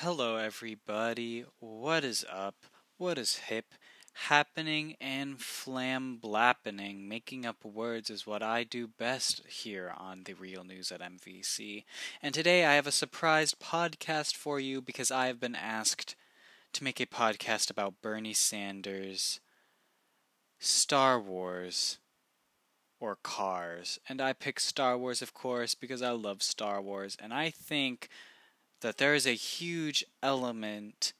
Hello, everybody. What is up? What is hip? Happening and flamblapping. Making up words is what I do best here on the Real News at MVC. And today I have a surprise podcast for you because I have been asked to make a podcast about Bernie Sanders, Star Wars, or Cars. And I picked Star Wars, of course, because I love Star Wars. And I think that there is a huge element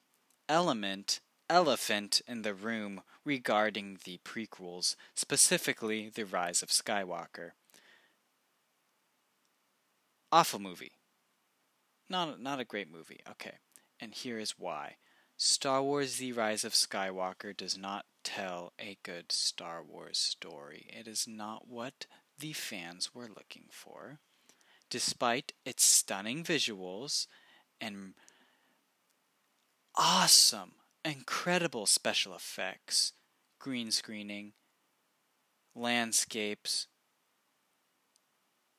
element elephant in the room regarding the prequels, specifically The Rise of Skywalker. Awful movie. Not not a great movie. Okay. And here is why. Star Wars The Rise of Skywalker does not tell a good Star Wars story. It is not what the fans were looking for. Despite its stunning visuals and awesome, incredible special effects, green screening, landscapes,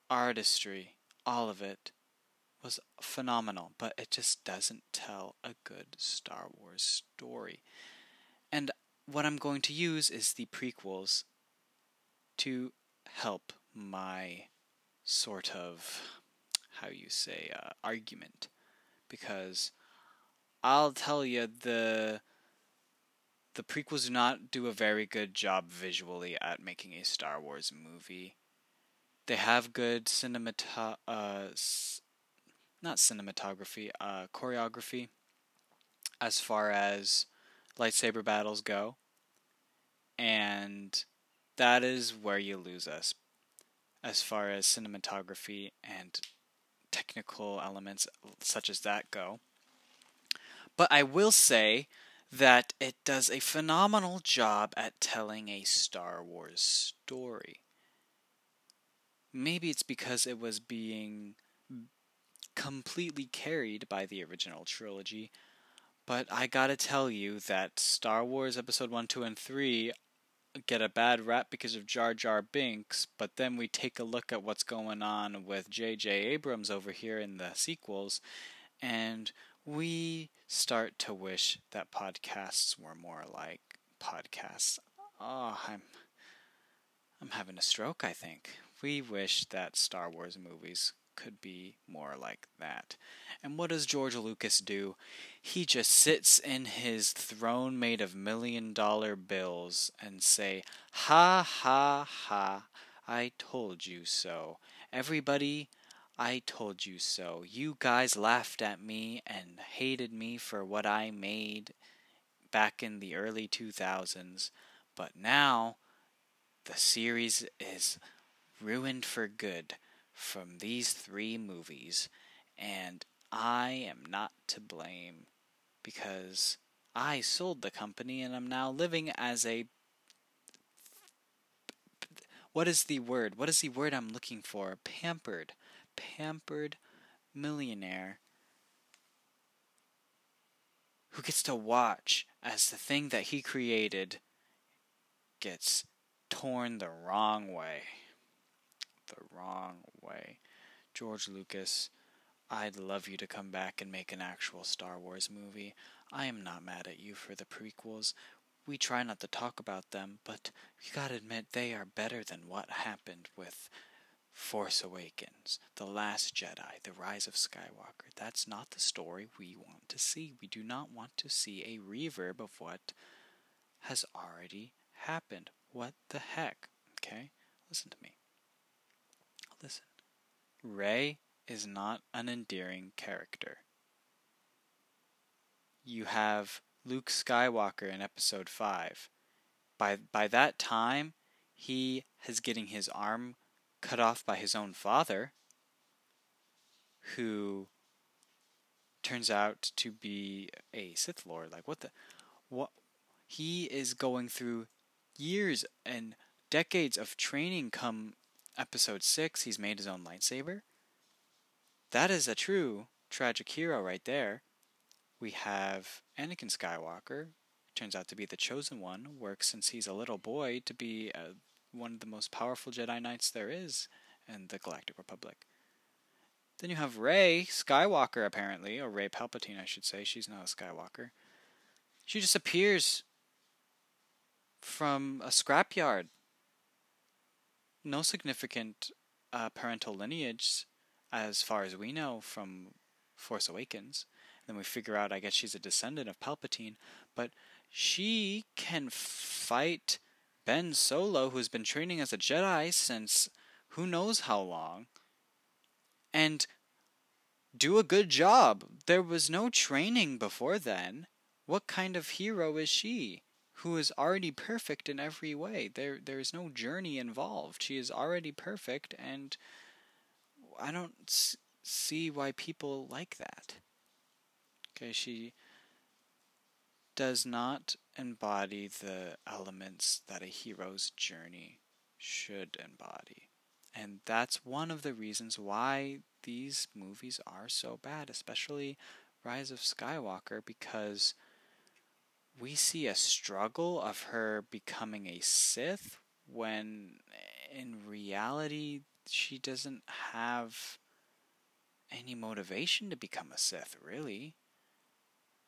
artistry, all of it was phenomenal, but it just doesn't tell a good Star Wars story. And what I'm going to use is the prequels to help my sort of, how you say, uh, argument because I'll tell you the the prequels do not do a very good job visually at making a Star Wars movie. They have good cinemata uh, not cinematography, uh, choreography as far as lightsaber battles go. And that is where you lose us as far as cinematography and technical elements such as that go. But I will say that it does a phenomenal job at telling a Star Wars story. Maybe it's because it was being completely carried by the original trilogy, but I gotta tell you that Star Wars Episode 1, 2, and 3 get a bad rap because of Jar Jar Binks, but then we take a look at what's going on with J.J. Abrams over here in the sequels, and we start to wish that podcasts were more like podcasts. Oh, I'm I'm having a stroke, I think. We wish that Star Wars movies could be more like that. And what does George Lucas do? He just sits in his throne made of million dollar bills and say, "Ha ha ha, I told you so." Everybody, I told you so. You guys laughed at me and hated me for what I made back in the early 2000s, but now the series is ruined for good from these three movies, and I am not to blame because I sold the company and I'm now living as a. What is the word? What is the word I'm looking for? Pampered. Pampered millionaire who gets to watch as the thing that he created gets torn the wrong way the wrong way. George Lucas, I'd love you to come back and make an actual Star Wars movie. I am not mad at you for the prequels. We try not to talk about them, but you gotta admit they are better than what happened with Force Awakens, The Last Jedi, The Rise of Skywalker. That's not the story we want to see. We do not want to see a reverb of what has already happened. What the heck? Okay? Listen to me. Listen. Rey is not an endearing character. You have Luke Skywalker in episode 5. By by that time, he is getting his arm cut off by his own father who turns out to be a Sith Lord. Like what the what he is going through years and decades of training come episode 6, he's made his own lightsaber. That is a true tragic hero right there. We have Anakin Skywalker, turns out to be the chosen one, works since he's a little boy to be uh, one of the most powerful Jedi Knights there is in the Galactic Republic. Then you have Rey Skywalker, apparently, or Rey Palpatine, I should say. She's not a Skywalker. She just appears from a scrapyard. No significant uh, parental lineage, as far as we know, from Force Awakens. And then we figure out, I guess she's a descendant of Palpatine, but she can fight Ben Solo, who's been training as a Jedi since who knows how long, and do a good job. There was no training before then. What kind of hero is she? Who is already perfect in every way. There there is no journey involved. She is already perfect and I don't see why people like that. Okay, she does not embody the elements that a hero's journey should embody. And that's one of the reasons why these movies are so bad, especially Rise of Skywalker, because we see a struggle of her becoming a Sith when in reality she doesn't have any motivation to become a Sith, really.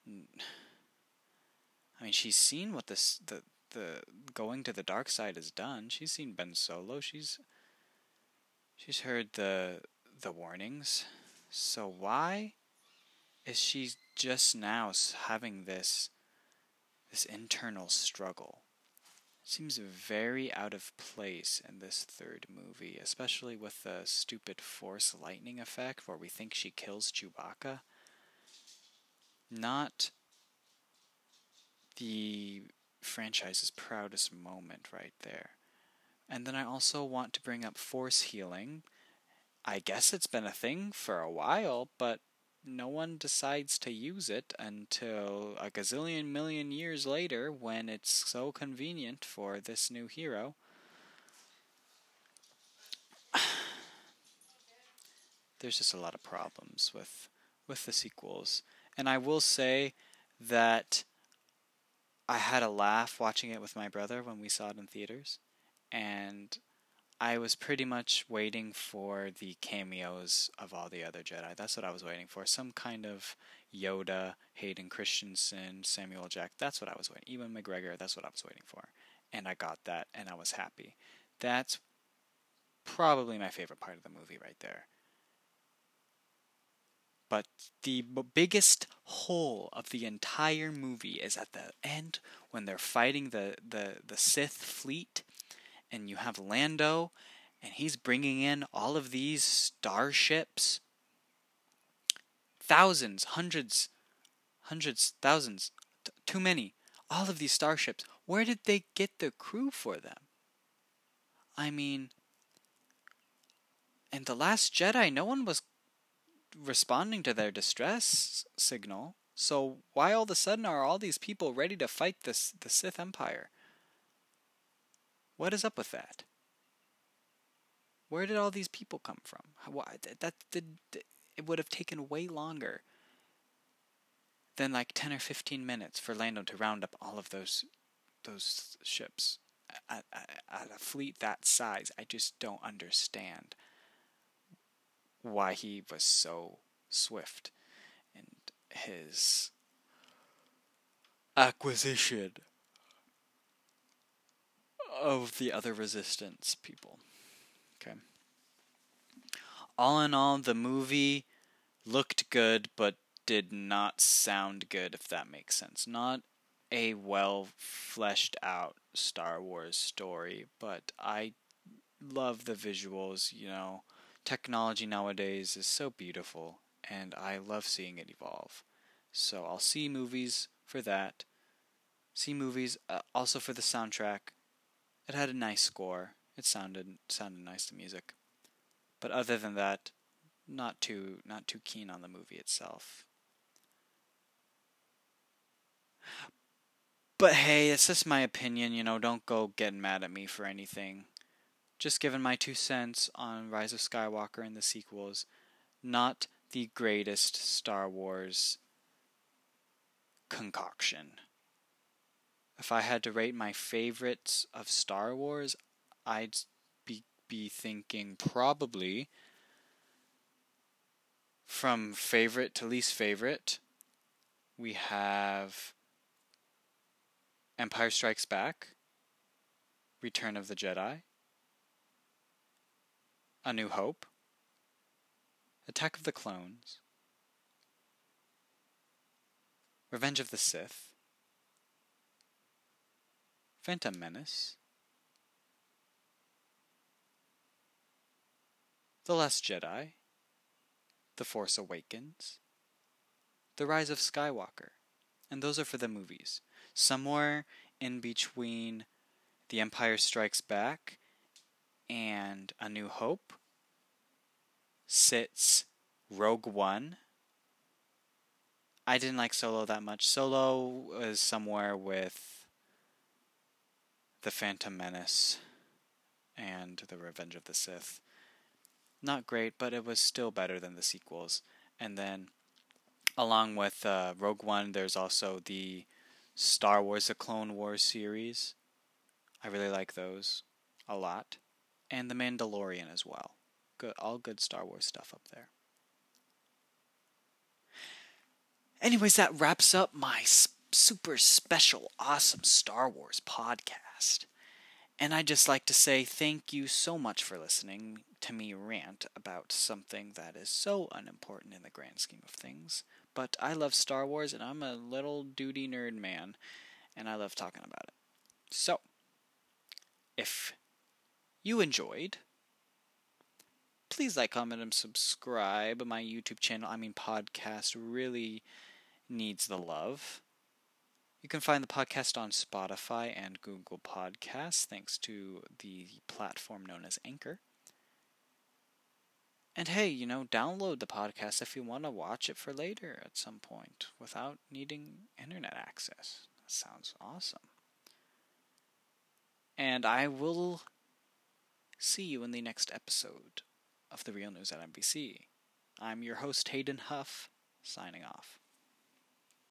I mean, she's seen what this the the going to the dark side has done. She's seen Ben Solo. She's she's heard the the warnings. So why is she just now having this this internal struggle? Seems very out of place in this third movie, especially with the stupid force lightning effect where we think she kills Chewbacca. Not the franchise's proudest moment right there. And then I also want to bring up force healing. I guess it's been a thing for a while, but no one decides to use it until a gazillion million years later when it's so convenient for this new hero. There's just a lot of problems with with the sequels. And I will say that I had a laugh watching it with my brother when we saw it in theaters, and I was pretty much waiting for the cameos of all the other Jedi. That's what I was waiting for. Some kind of Yoda, Hayden Christensen, Samuel Jack. That's what I was waiting. Ewan McGregor. That's what I was waiting for, and I got that, and I was happy. That's probably my favorite part of the movie right there. But the biggest hole of the entire movie is at the end when they're fighting the, the, the Sith fleet, and you have Lando, and he's bringing in all of these starships. Thousands, hundreds, hundreds, thousands, t- too many. All of these starships. Where did they get the crew for them? I mean, in The Last Jedi, no one was responding to their distress signal. So why all of a sudden are all these people ready to fight this the Sith Empire? What is up with that? Where did all these people come from? Why that, that it would have taken way longer than like 10 or 15 minutes for Lando to round up all of those those ships at, at, at a fleet that size. I just don't understand why he was so swift in his acquisition of the other resistance people. Okay. All in all, the movie looked good, but did not sound good, if that makes sense. Not a well fleshed out Star Wars story, but I love the visuals, you know technology nowadays is so beautiful, and I love seeing it evolve. So I'll see movies for that. See movies uh, also for the soundtrack. It had a nice score. It sounded sounded nice to music. But other than that, not too not too keen on the movie itself. But hey, it's just my opinion, you know, don't go getting mad at me for anything just given my two cents on Rise of Skywalker and the sequels, not the greatest Star Wars concoction. If I had to rate my favorites of Star Wars, I'd be be thinking probably from favorite to least favorite, we have Empire Strikes Back, Return of the Jedi, A New Hope, Attack of the Clones, Revenge of the Sith, Phantom Menace, The Last Jedi, The Force Awakens, The Rise of Skywalker, and those are for the movies. Somewhere in between The Empire Strikes Back and A New Hope sits Rogue One. I didn't like Solo that much. Solo is somewhere with The Phantom Menace and The Revenge of the Sith. Not great, but it was still better than the sequels. And then, along with uh, Rogue One, there's also the Star Wars The Clone Wars series. I really like those a lot. And The Mandalorian as well. Good, all good Star Wars stuff up there. Anyways, that wraps up my super special, awesome Star Wars podcast. And I'd just like to say thank you so much for listening to me rant about something that is so unimportant in the grand scheme of things. But I love Star Wars and I'm a little duty nerd man and I love talking about it. So, if you enjoyed, please like, comment, and subscribe. My YouTube channel, I mean podcast, really needs the love. You can find the podcast on Spotify and Google Podcasts, thanks to the platform known as Anchor. And hey, you know, download the podcast if you want to watch it for later at some point without needing internet access. That sounds awesome. And I will see you in the next episode of The Real News at MVC. I'm your host, Hayden Huff, signing off.